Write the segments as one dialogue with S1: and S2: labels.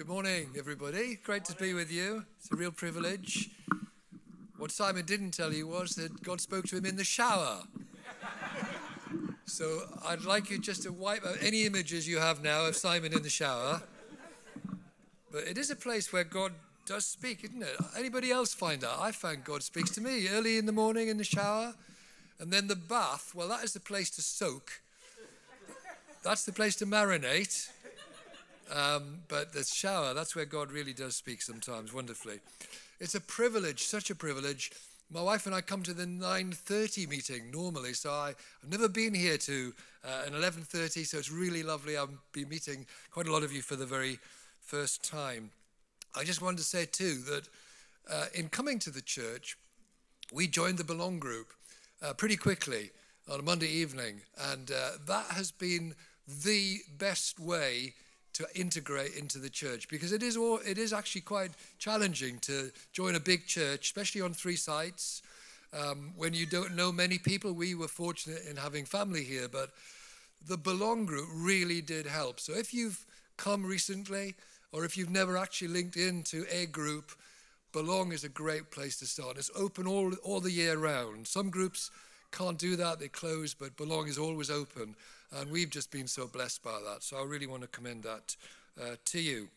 S1: Good morning, everybody. Great to be with you. It's a real privilege. What Simon didn't tell you was that God spoke to him in the shower. So I'd like you just to wipe out any images you have now of Simon in the shower. But it is a place where God does speak, isn't it? Anybody else find that? I found God speaks to me early in the morning in the shower. And then the bath, well, that is the place to soak. That's the place to marinate. Um, but the shower, that's where God really does speak sometimes, wonderfully. It's a privilege, such a privilege. My wife and I come to the 9:30 meeting normally, so I, have never been here to uh, an 11:30, so it's really lovely. I'll be meeting quite a lot of you for the very first time. I just wanted to say too that uh, in coming to the church, we joined the Belong group uh, pretty quickly on a Monday evening, and uh, that has been the best way to integrate into the church because it is all, it is actually quite challenging to join a big church, especially on three sites. Um, when you don't know many people, we were fortunate in having family here, but the Belong group really did help. So if you've come recently, or if you've never actually linked into a group, Belong is a great place to start. It's open all, all the year round. Some groups can't do that, they close, but Belong is always open. And we've just been so blessed by that. So I really want to commend that uh, to you.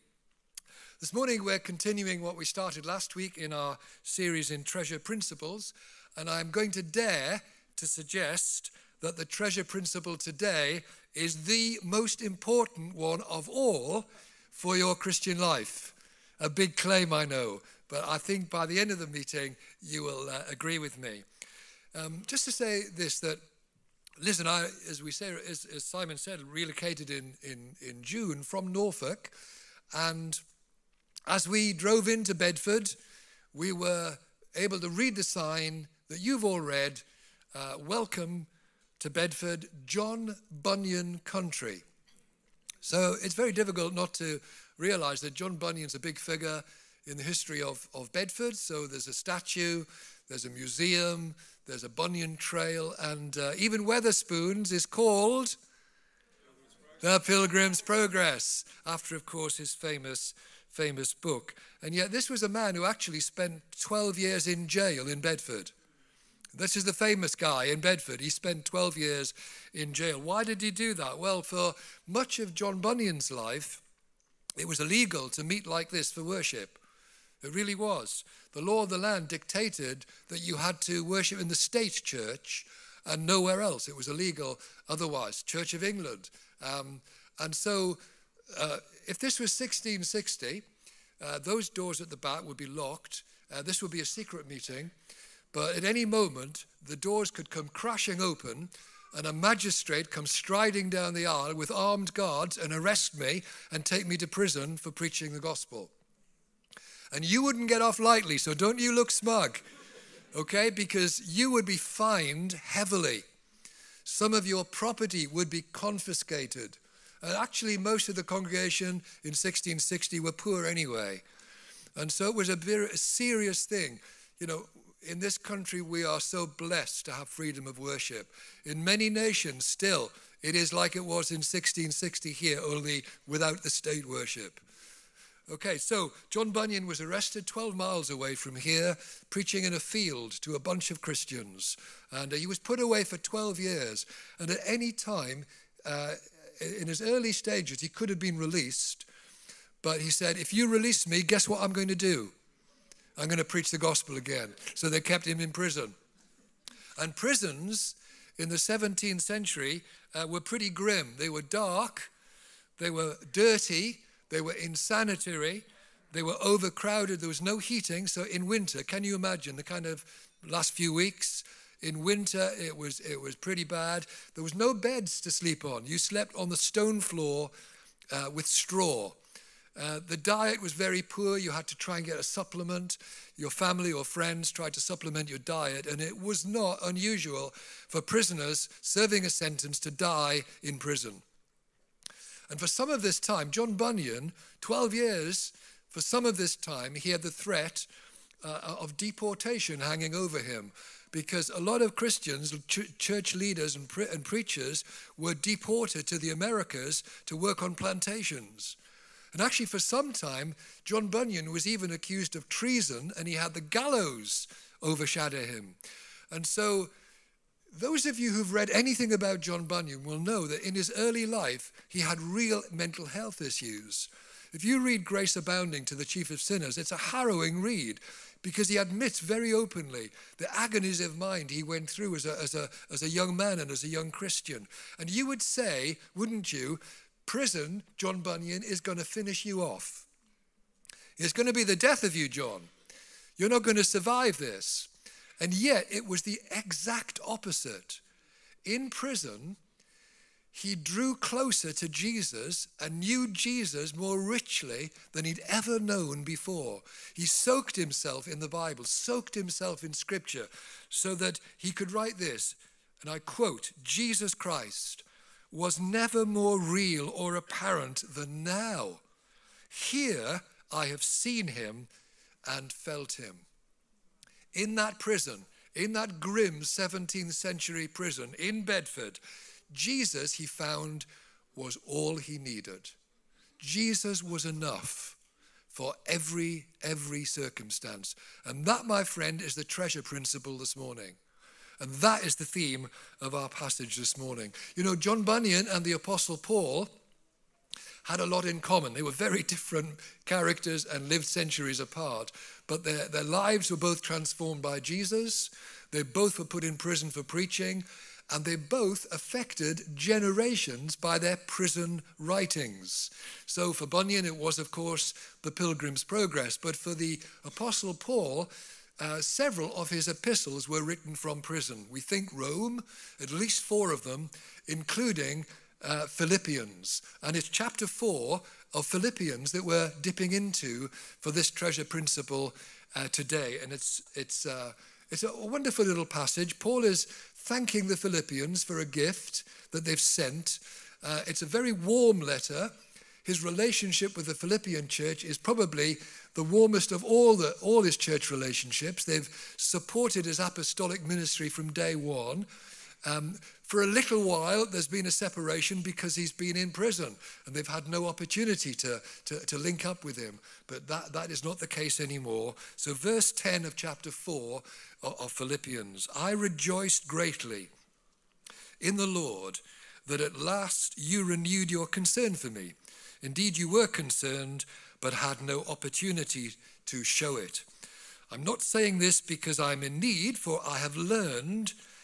S1: This morning, we're continuing what we started last week in our series in Treasure Principles. And I'm going to dare to suggest that the treasure principle today is the most important one of all for your Christian life. A big claim, I know, but I think by the end of the meeting, you will uh, agree with me. Um, just to say this that And I, as we say, as, as Simon said, relocated in, in, in June from Norfolk. And as we drove into Bedford, we were able to read the sign that you've all read uh, Welcome to Bedford, John Bunyan Country. So it's very difficult not to realize that John Bunyan's a big figure in the history of, of Bedford. So there's a statue, there's a museum, there's a Bunyan Trail, and uh, even Wetherspoons is called The Pilgrim's Progress, after, of course, his famous, famous book. And yet, this was a man who actually spent 12 years in jail in Bedford. This is the famous guy in Bedford. He spent 12 years in jail. Why did he do that? Well, for much of John Bunyan's life, it was illegal to meet like this for worship. It really was. The law of the land dictated that you had to worship in the state church and nowhere else. It was illegal otherwise. Church of England. Um, and so, uh, if this was 1660, uh, those doors at the back would be locked. Uh, this would be a secret meeting. But at any moment, the doors could come crashing open and a magistrate come striding down the aisle with armed guards and arrest me and take me to prison for preaching the gospel. And you wouldn't get off lightly, so don't you look smug, okay? Because you would be fined heavily. Some of your property would be confiscated. And actually, most of the congregation in 1660 were poor anyway. And so it was a very serious thing. You know, in this country, we are so blessed to have freedom of worship. In many nations, still, it is like it was in 1660 here, only without the state worship. Okay, so John Bunyan was arrested 12 miles away from here, preaching in a field to a bunch of Christians. And uh, he was put away for 12 years. And at any time, uh, in his early stages, he could have been released. But he said, If you release me, guess what I'm going to do? I'm going to preach the gospel again. So they kept him in prison. And prisons in the 17th century uh, were pretty grim. They were dark, they were dirty, they were insanitary. They were overcrowded. There was no heating. So in winter, can you imagine the kind of last few weeks? In winter, it was, it was pretty bad. There was no beds to sleep on. You slept on the stone floor uh, with straw. Uh, the diet was very poor. You had to try and get a supplement. Your family or friends tried to supplement your diet, and it was not unusual for prisoners serving a sentence to die in prison. And for some of this time, John Bunyan, 12 years, for some of this time, he had the threat uh, of deportation hanging over him because a lot of Christians, ch- church leaders, and, pre- and preachers were deported to the Americas to work on plantations. And actually, for some time, John Bunyan was even accused of treason, and he had the gallows overshadow him. And so, those of you who've read anything about John Bunyan will know that in his early life, he had real mental health issues. If you read Grace Abounding to the Chief of Sinners, it's a harrowing read because he admits very openly the agonies of mind he went through as a, as, a, as a young man and as a young Christian. And you would say, wouldn't you, prison, John Bunyan, is going to finish you off. It's going to be the death of you, John. You're not going to survive this. And yet, it was the exact opposite. In prison, he drew closer to Jesus and knew Jesus more richly than he'd ever known before. He soaked himself in the Bible, soaked himself in Scripture, so that he could write this, and I quote Jesus Christ was never more real or apparent than now. Here I have seen him and felt him. In that prison, in that grim 17th century prison in Bedford, Jesus, he found, was all he needed. Jesus was enough for every every circumstance. And that, my friend, is the treasure principle this morning. And that is the theme of our passage this morning. You know, John Bunyan and the Apostle Paul had a lot in common. They were very different characters and lived centuries apart, but their, their lives were both transformed by Jesus. They both were put in prison for preaching, and they both affected generations by their prison writings. So for Bunyan, it was, of course, the Pilgrim's Progress, but for the Apostle Paul, uh, several of his epistles were written from prison. We think Rome, at least four of them, including uh, Philippians. And it's chapter four of Philippians that we're dipping into for this treasure principle uh, today. And it's, it's, uh, it's a wonderful little passage. Paul is thanking the Philippians for a gift that they've sent. Uh, it's a very warm letter. His relationship with the Philippian church is probably the warmest of all, the, all his church relationships. They've supported his apostolic ministry from day one. Um, for a little while, there's been a separation because he's been in prison and they've had no opportunity to, to, to, link up with him. But that, that is not the case anymore. So, verse 10 of chapter 4 of Philippians I rejoiced greatly in the Lord that at last you renewed your concern for me. Indeed, you were concerned, but had no opportunity to show it. I'm not saying this because I'm in need, for I have learned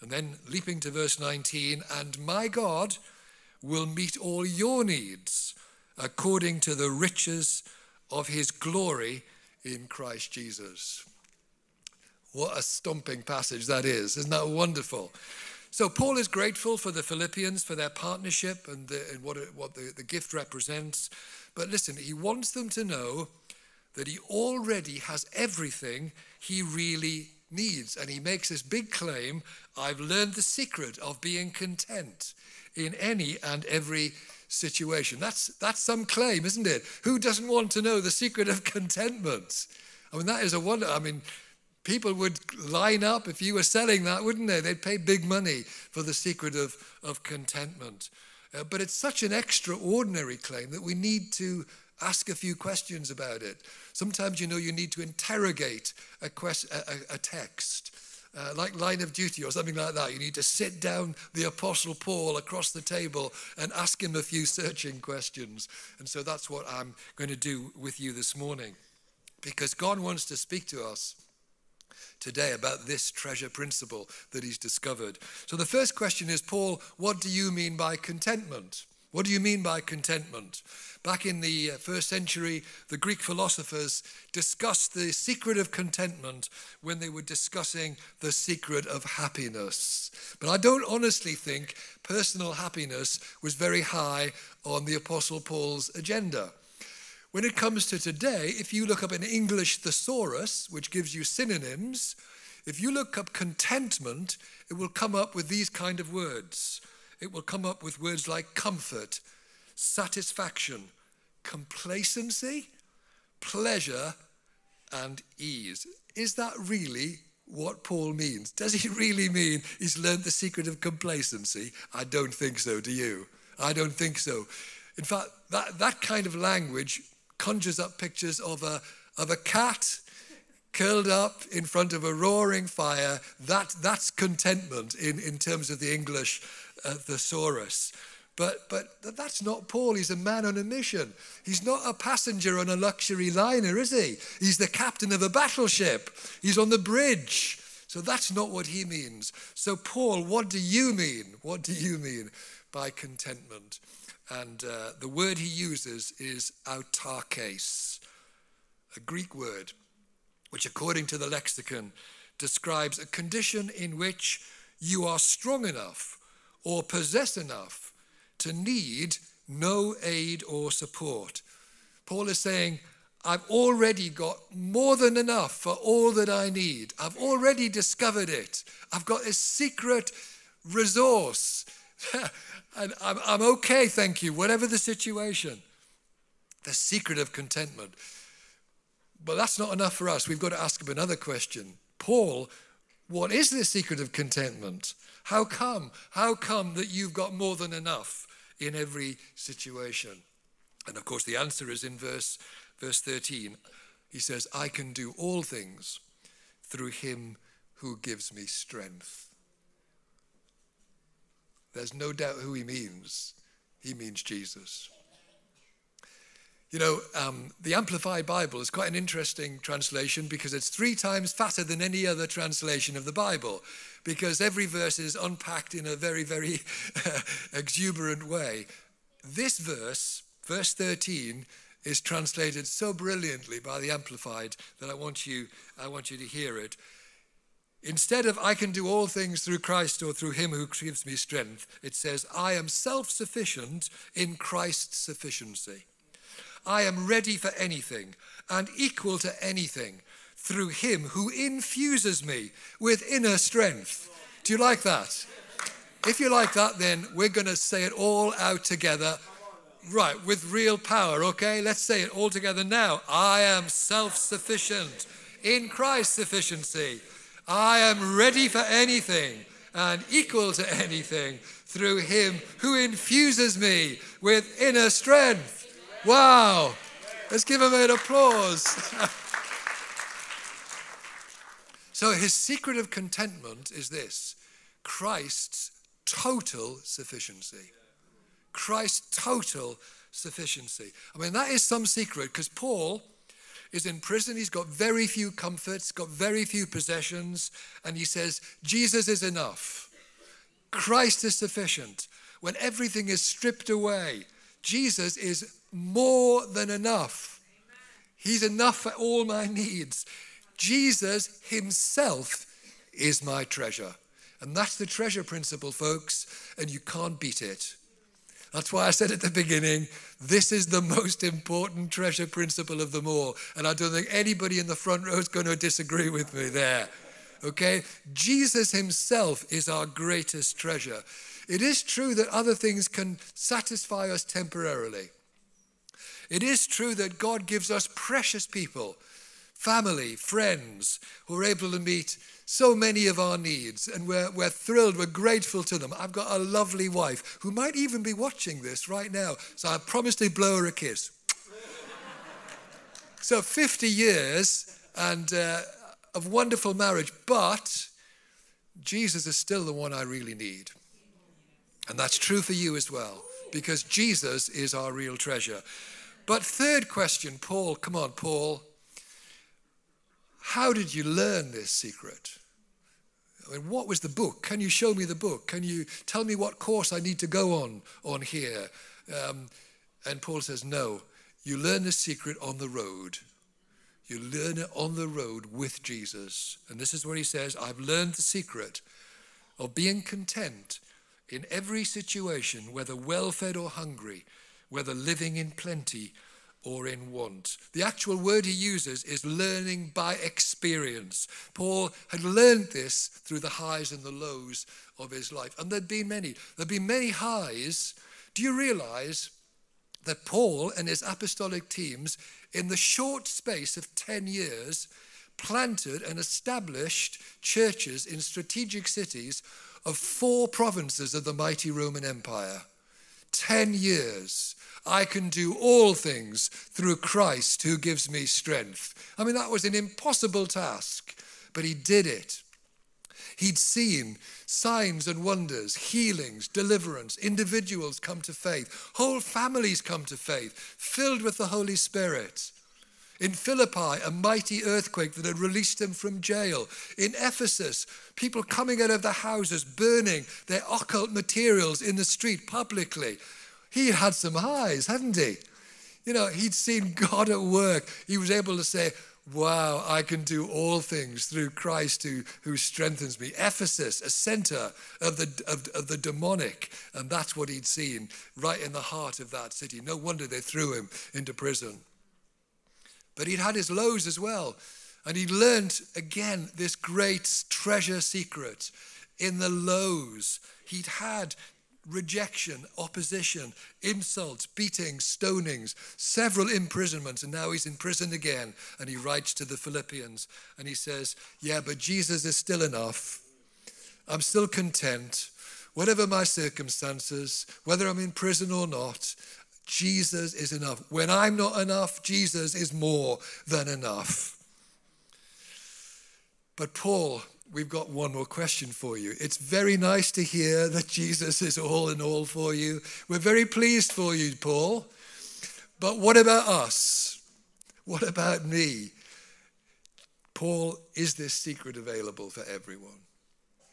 S1: And then leaping to verse 19, and my God will meet all your needs according to the riches of his glory in Christ Jesus. What a stomping passage that is. Isn't that wonderful? So, Paul is grateful for the Philippians for their partnership and, the, and what, it, what the, the gift represents. But listen, he wants them to know that he already has everything he really needs. And he makes this big claim I've learned the secret of being content in any and every situation. That's, that's some claim, isn't it? Who doesn't want to know the secret of contentment? I mean, that is a wonder. I mean, people would line up if you were selling that, wouldn't they? They'd pay big money for the secret of, of contentment. Uh, but it's such an extraordinary claim that we need to ask a few questions about it. Sometimes, you know, you need to interrogate a, quest, a, a text uh, like line of duty or something like that. You need to sit down the Apostle Paul across the table and ask him a few searching questions. And so that's what I'm going to do with you this morning. Because God wants to speak to us today about this treasure principle that he's discovered. So the first question is Paul, what do you mean by contentment? What do you mean by contentment? Back in the uh, first century, the Greek philosophers discussed the secret of contentment when they were discussing the secret of happiness. But I don't honestly think personal happiness was very high on the Apostle Paul's agenda. When it comes to today, if you look up an English thesaurus, which gives you synonyms, if you look up contentment, it will come up with these kind of words. It will come up with words like comfort, satisfaction, complacency, pleasure, and ease. Is that really what Paul means? Does he really mean he's learned the secret of complacency? I don't think so, do you? I don't think so. In fact, that, that kind of language conjures up pictures of a, of a cat curled up in front of a roaring fire. That, that's contentment in, in terms of the English uh, thesaurus. But, but that's not Paul. He's a man on a mission. He's not a passenger on a luxury liner, is he? He's the captain of a battleship. He's on the bridge. So that's not what he means. So, Paul, what do you mean? What do you mean by contentment? And uh, the word he uses is autarkes, a Greek word, which, according to the lexicon, describes a condition in which you are strong enough or possess enough to need no aid or support. Paul is saying, I've already got more than enough for all that I need. I've already discovered it. I've got a secret resource. and I'm, I'm okay, thank you, whatever the situation. The secret of contentment. But that's not enough for us. We've got to ask him another question. Paul, what is the secret of contentment? How come? How come that you've got more than enough? in every situation? And of course, the answer is in verse, verse 13. He says, I can do all things through him who gives me strength. There's no doubt who he means. He means Jesus. You know, um, the Amplified Bible is quite an interesting translation because it's three times fatter than any other translation of the Bible because every verse is unpacked in a very, very exuberant way. This verse, verse 13, is translated so brilliantly by the Amplified that I want you, I want you to hear it. Instead of I can do all things through Christ or through him who gives me strength, it says, I am self sufficient in Christ's sufficiency. I am ready for anything and equal to anything through him who infuses me with inner strength. Do you like that? If you like that, then we're going to say it all out together. Right, with real power, okay? Let's say it all together now. I am self sufficient in Christ's sufficiency. I am ready for anything and equal to anything through Him who infuses me with inner strength. Wow. Let's give him an applause. so, his secret of contentment is this Christ's total sufficiency. Christ's total sufficiency. I mean, that is some secret because Paul is in prison. He's got very few comforts, got very few possessions, and he says, Jesus is enough. Christ is sufficient. When everything is stripped away, Jesus is more than enough. He's enough for all my needs. Jesus Himself is my treasure. And that's the treasure principle, folks, and you can't beat it. That's why I said at the beginning, this is the most important treasure principle of them all. And I don't think anybody in the front row is going to disagree with me there. Okay? Jesus himself is our greatest treasure. It is true that other things can satisfy us temporarily. It is true that God gives us precious people, family, friends, who are able to meet so many of our needs, and we're, we're thrilled, we're grateful to them. I've got a lovely wife who might even be watching this right now, so I promised to blow her a kiss. so, 50 years and uh, of wonderful marriage, but Jesus is still the one I really need. And that's true for you as well, because Jesus is our real treasure. But third question, Paul, come on, Paul. How did you learn this secret? I mean, what was the book? Can you show me the book? Can you tell me what course I need to go on on here? Um, and Paul says, No, you learn the secret on the road. You learn it on the road with Jesus. And this is where he says, I've learned the secret of being content in every situation, whether well fed or hungry, whether living in plenty or in want. The actual word he uses is learning by experience. Paul had learned this through the highs and the lows of his life. And there'd been many. There'd been many highs. Do you realize that Paul and his apostolic teams, in the short space of 10 years, planted and established churches in strategic cities of four provinces of the mighty Roman Empire? 10 years. I can do all things through Christ who gives me strength. I mean, that was an impossible task, but he did it. He'd seen signs and wonders, healings, deliverance, individuals come to faith, whole families come to faith, filled with the Holy Spirit. In Philippi, a mighty earthquake that had released them from jail. In Ephesus, people coming out of their houses, burning their occult materials in the street publicly. He had some highs, hadn't he? You know, he'd seen God at work. He was able to say, Wow, I can do all things through Christ who, who strengthens me. Ephesus, a center of the, of, of the demonic. And that's what he'd seen right in the heart of that city. No wonder they threw him into prison. But he'd had his lows as well. And he learned again this great treasure secret in the lows. He'd had rejection, opposition, insults, beatings, stonings, several imprisonments, and now he's in prison again. And he writes to the Philippians and he says, Yeah, but Jesus is still enough. I'm still content. Whatever my circumstances, whether I'm in prison or not, Jesus is enough. When I'm not enough, Jesus is more than enough. But Paul we've got one more question for you. It's very nice to hear that Jesus is all in all for you. We're very pleased for you, Paul. But what about us? What about me? Paul, is this secret available for everyone?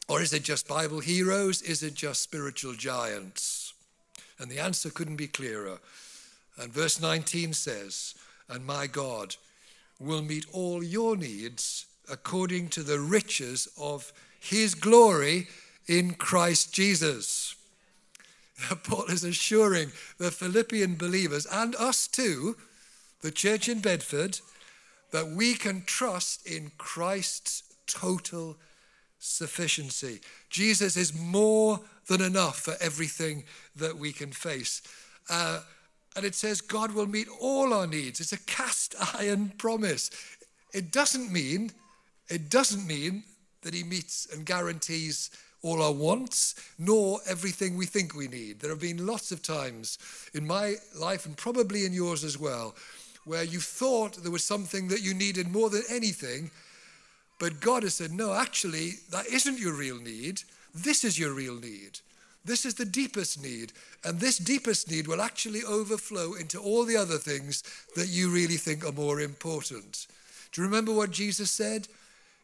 S1: Or is it just Bible heroes? Is it just spiritual giants? And the answer couldn't be clearer. And verse 19 says, And my God will meet all your needs according to the riches of his glory in Christ Jesus. Paul is assuring the Philippian believers and us too, the church in Bedford, that we can trust in Christ's total sufficiency. Jesus is more than enough for everything that we can face. Uh, and it says God will meet all our needs. It's a cast iron promise. It doesn't mean it doesn't mean that he meets and guarantees all our wants, nor everything we think we need. There have been lots of times in my life, and probably in yours as well, where you thought there was something that you needed more than anything, but God has said, no, actually, that isn't your real need. This is your real need. This is the deepest need. And this deepest need will actually overflow into all the other things that you really think are more important. Do you remember what Jesus said?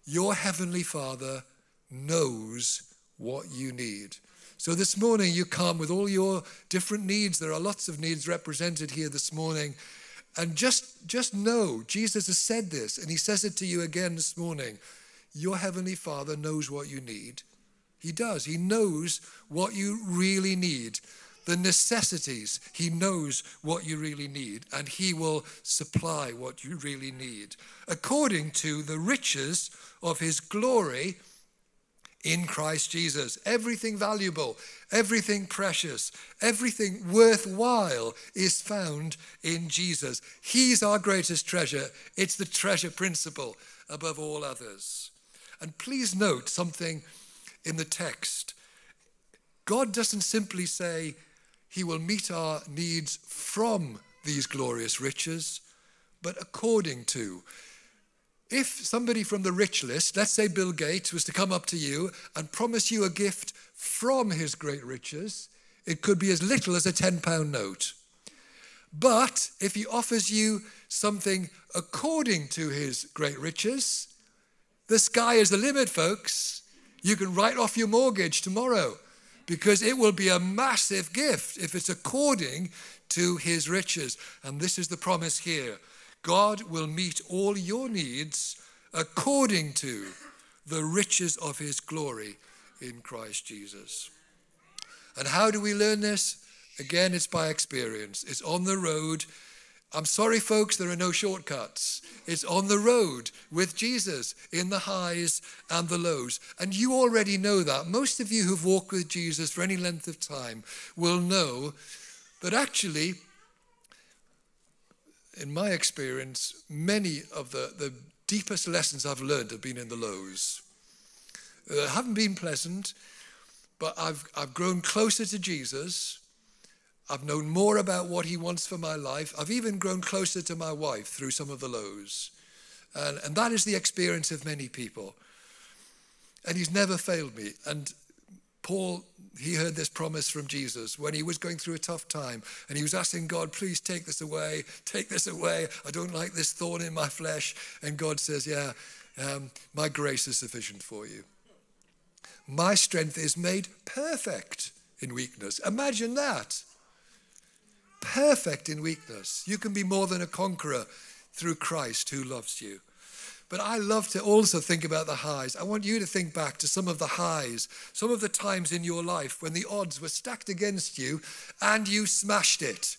S1: Your Heavenly Father knows what you need. So this morning you come with all your different needs. There are lots of needs represented here this morning. And just, just know, Jesus has said this, and he says it to you again this morning. Your Heavenly Father knows what you need. He does. He knows what you really need the necessities. He knows what you really need, and He will supply what you really need according to the riches of His glory in Christ Jesus. Everything valuable, everything precious, everything worthwhile is found in Jesus. He's our greatest treasure. It's the treasure principle above all others. And please note something in the text. God doesn't simply say, he will meet our needs from these glorious riches, but according to. If somebody from the rich list, let's say Bill Gates, was to come up to you and promise you a gift from his great riches, it could be as little as a 10 pound note. But if he offers you something according to his great riches, the sky is the limit, folks. You can write off your mortgage tomorrow because it will be a massive gift if it's according to his riches. And this is the promise here God will meet all your needs according to the riches of his glory in Christ Jesus. And how do we learn this? Again, it's by experience. It's on the road. I'm sorry, folks, there are no shortcuts. It's on the road with Jesus in the highs and the lows. And you already know that. Most of you who've walked with Jesus for any length of time will know that actually, in my experience, many of the, the deepest lessons I've learned have been in the lows. They haven't been pleasant, but I've, I've grown closer to Jesus I've known more about what He wants for my life. I've even grown closer to my wife through some of the lows. And, and that is the experience of many people. And He's never failed me. And Paul, he heard this promise from Jesus when he was going through a tough time and he was asking God, please take this away, take this away. I don't like this thorn in my flesh. And God says, yeah, um, my grace is sufficient for you. My strength is made perfect in weakness. Imagine that perfect in weakness. You can be more than a conqueror through Christ who loves you. But I love to also think about the highs. I want you to think back to some of the highs, some of the times in your life when the odds were stacked against you and you smashed it.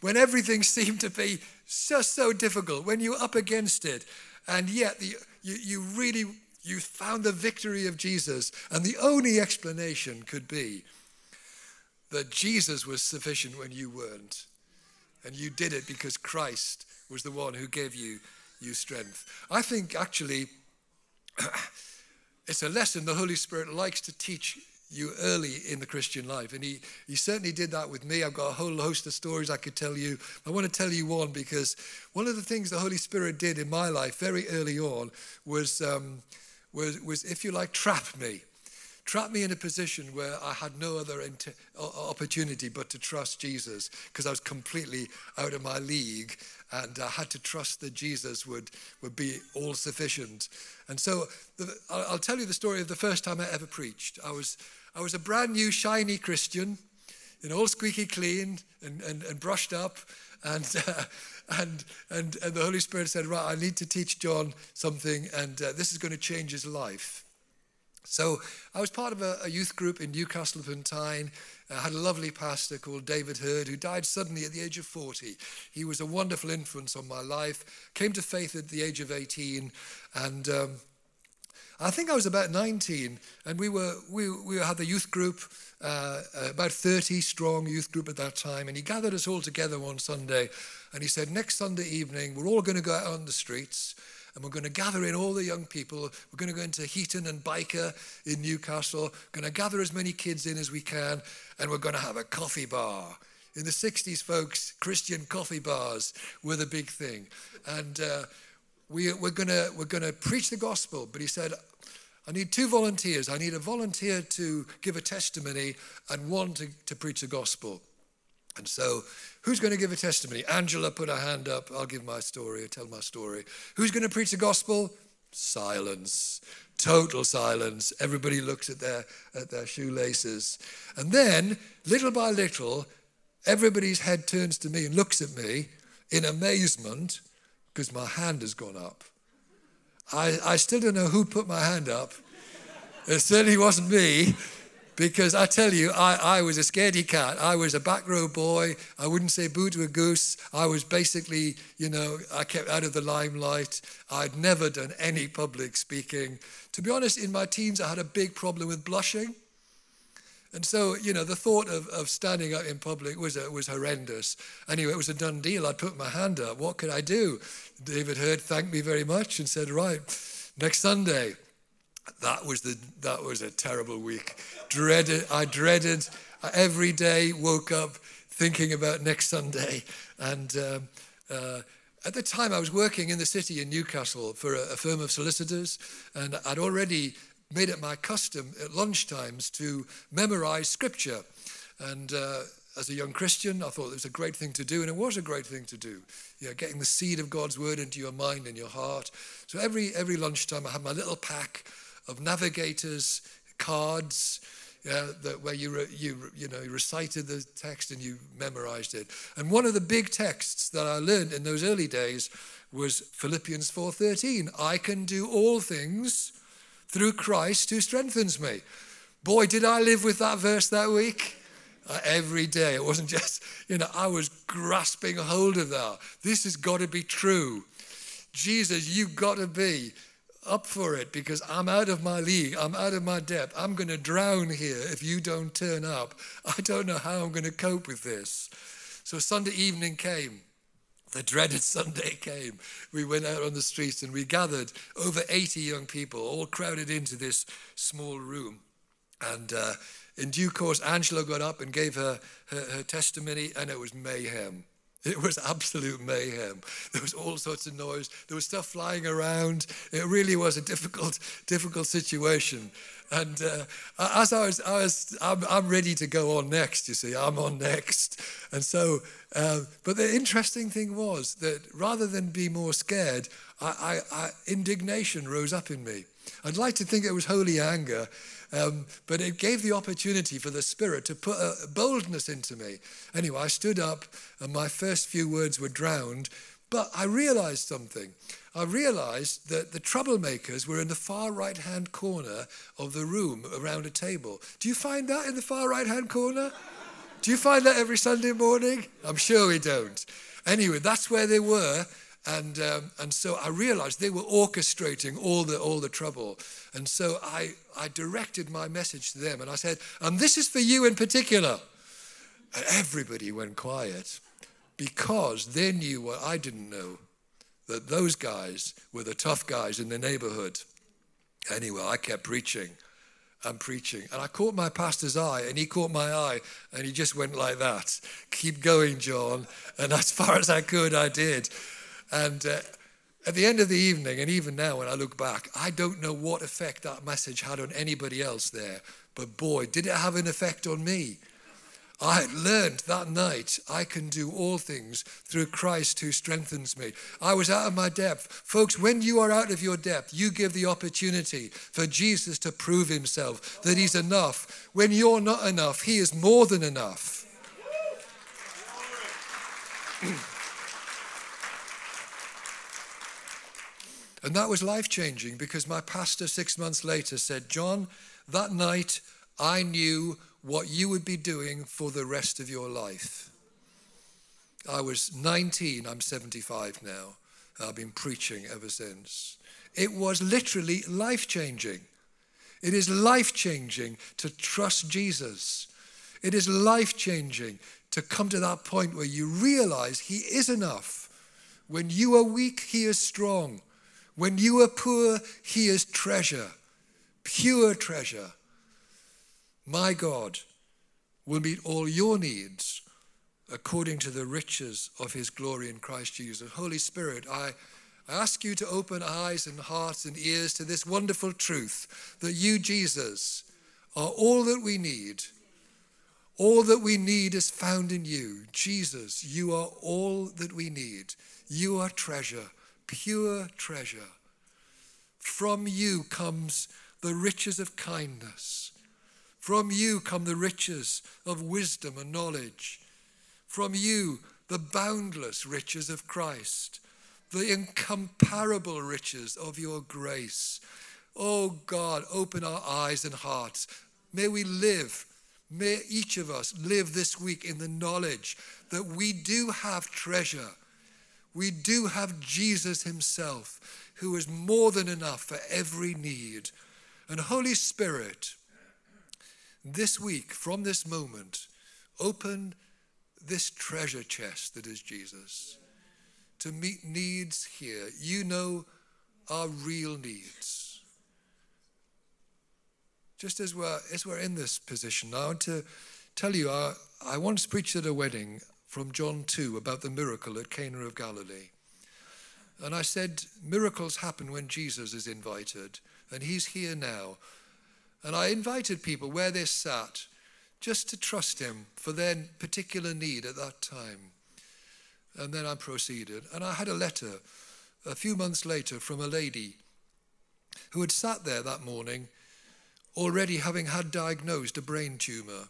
S1: When everything seemed to be just so difficult, when you were up against it, and yet the, you, you really you found the victory of Jesus, and the only explanation could be that Jesus was sufficient when you weren't. And you did it because Christ was the one who gave you, you strength. I think actually it's a lesson the Holy Spirit likes to teach you early in the Christian life. And he, he certainly did that with me. I've got a whole host of stories I could tell you. I want to tell you one because one of the things the Holy Spirit did in my life very early on was, um, was, was if you like, trap me trapped me in a position where I had no other opportunity but to trust Jesus because I was completely out of my league and I had to trust that Jesus would, would be all sufficient. And so the, I'll tell you the story of the first time I ever preached. I was, I was a brand new, shiny Christian, know, all squeaky clean and, and, and brushed up. And, uh, and, and, and the Holy Spirit said, Right, I need to teach John something, and uh, this is going to change his life. So I was part of a, a youth group in Newcastle upon Tyne. I had a lovely pastor called David Hurd who died suddenly at the age of 40. He was a wonderful influence on my life. Came to faith at the age of 18, and um, I think I was about 19, and we were we we had the youth group, uh, about 30 strong youth group at that time, and he gathered us all together one Sunday, and he said, next Sunday evening we're all going to go out on the streets and we're going to gather in all the young people. We're going to go into Heaton and Byker in Newcastle, we're going to gather as many kids in as we can, and we're going to have a coffee bar. In the 60s, folks, Christian coffee bars were the big thing. And uh, we, we're going we're gonna preach the gospel. But he said, I need two volunteers. I need a volunteer to give a testimony and one to, to preach the gospel. And so, who's going to give a testimony? Angela put her hand up. I'll give my story, I'll tell my story. Who's going to preach the gospel? Silence. Total silence. Everybody looks at their, at their shoelaces. And then, little by little, everybody's head turns to me and looks at me in amazement because my hand has gone up. I, I still don't know who put my hand up. It certainly wasn't me because I tell you, I, I was a scaredy cat. I was a back row boy. I wouldn't say boo to a goose. I was basically, you know, I kept out of the limelight. I'd never done any public speaking. To be honest, in my teens, I had a big problem with blushing. And so, you know, the thought of, of standing up in public was, uh, was horrendous. Anyway, it was a done deal. I'd put my hand up. What could I do? David Heard thanked me very much and said, right, next Sunday, that was the that was a terrible week. Dreaded. I dreaded every day. Woke up thinking about next Sunday, and um, uh, at the time I was working in the city in Newcastle for a, a firm of solicitors, and I'd already made it my custom at lunchtimes to memorize scripture, and. Uh, as a young Christian, I thought it was a great thing to do, and it was a great thing to do. You know, getting the seed of God's word into your mind and your heart. So every every lunchtime, I had my little pack of navigators, cards, yeah, that where you, re, you, you know, recited the text and you memorized it. And one of the big texts that I learned in those early days was Philippians 4.13. I can do all things through Christ who strengthens me. Boy, did I live with that verse that week. Uh, every day. It wasn't just, you know, I was grasping a hold of that. This has got to be true. Jesus, you've got to be up for it because I'm out of my league. I'm out of my depth. I'm going to drown here if you don't turn up. I don't know how I'm going to cope with this. So Sunday evening came. The dreaded Sunday came. We went out on the streets and we gathered over 80 young people, all crowded into this small room. And uh, in due course, Angela got up and gave her, her, her testimony, and it was mayhem. It was absolute mayhem. There was all sorts of noise. There was stuff flying around. It really was a difficult, difficult situation. And uh, as I was, I was I'm, I'm, ready to go on next, you see, I'm on next. And so, uh, but the interesting thing was that rather than be more scared, I, I, I, indignation rose up in me. I'd like to think it was holy anger, um, but it gave the opportunity for the Spirit to put a boldness into me. Anyway, I stood up and my first few words were drowned, but I realized something. I realized that the troublemakers were in the far right hand corner of the room around a table. Do you find that in the far right hand corner? Do you find that every Sunday morning? I'm sure we don't. Anyway, that's where they were. And, um, and so I realized they were orchestrating all the, all the trouble. And so I, I directed my message to them and I said, and this is for you in particular. And everybody went quiet because they knew what I didn't know that those guys were the tough guys in the neighborhood. Anyway, I kept preaching and preaching. And I caught my pastor's eye, and he caught my eye, and he just went like that Keep going, John. And as far as I could, I did. And uh, at the end of the evening, and even now when I look back, I don't know what effect that message had on anybody else there. But boy, did it have an effect on me. I had learned that night I can do all things through Christ who strengthens me. I was out of my depth. Folks, when you are out of your depth, you give the opportunity for Jesus to prove himself that he's enough. When you're not enough, he is more than enough. and that was life changing because my pastor six months later said, John, that night I knew what you would be doing for the rest of your life. I was 19, I'm 75 now. I've been preaching ever since. It was literally life changing. It is life changing to trust Jesus. It is life changing to come to that point where you realize He is enough. When you are weak, He is strong. When you are poor, He is treasure, pure treasure. My God will meet all your needs according to the riches of his glory in Christ Jesus. Holy Spirit, I, I ask you to open eyes and hearts and ears to this wonderful truth that you, Jesus, are all that we need. All that we need is found in you. Jesus, you are all that we need. You are treasure, pure treasure. From you comes the riches of kindness from you come the riches of wisdom and knowledge. From you, the boundless riches of Christ, the incomparable riches of your grace. Oh God, open our eyes and hearts. May we live, may each of us live this week in the knowledge that we do have treasure. We do have Jesus Himself, who is more than enough for every need. And Holy Spirit, this week, from this moment, open this treasure chest that is Jesus to meet needs here. You know our real needs. Just as we're, as we're in this position, I want to tell you, I, I once preached at a wedding from John 2 about the miracle at Cana of Galilee. And I said, miracles happen when Jesus is invited, and he's here now. And I invited people where they sat just to trust him for their particular need at that time. And then I proceeded. And I had a letter a few months later from a lady who had sat there that morning already having had diagnosed a brain tumor.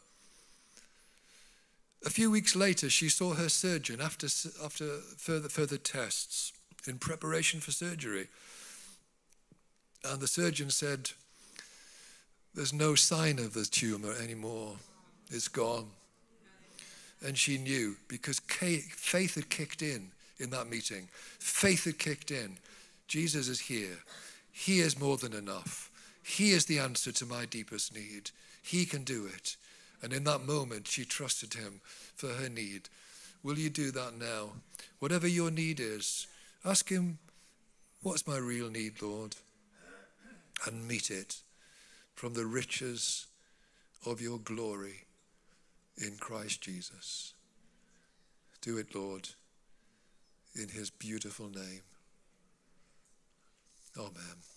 S1: A few weeks later, she saw her surgeon after, after further, further tests in preparation for surgery. And the surgeon said, there's no sign of the tumor anymore. It's gone. And she knew because faith had kicked in in that meeting. Faith had kicked in. Jesus is here. He is more than enough. He is the answer to my deepest need. He can do it. And in that moment, she trusted him for her need. Will you do that now? Whatever your need is, ask him, What's my real need, Lord? And meet it from the riches of your glory in Christ Jesus. Do it, Lord, in his beautiful name. Amen.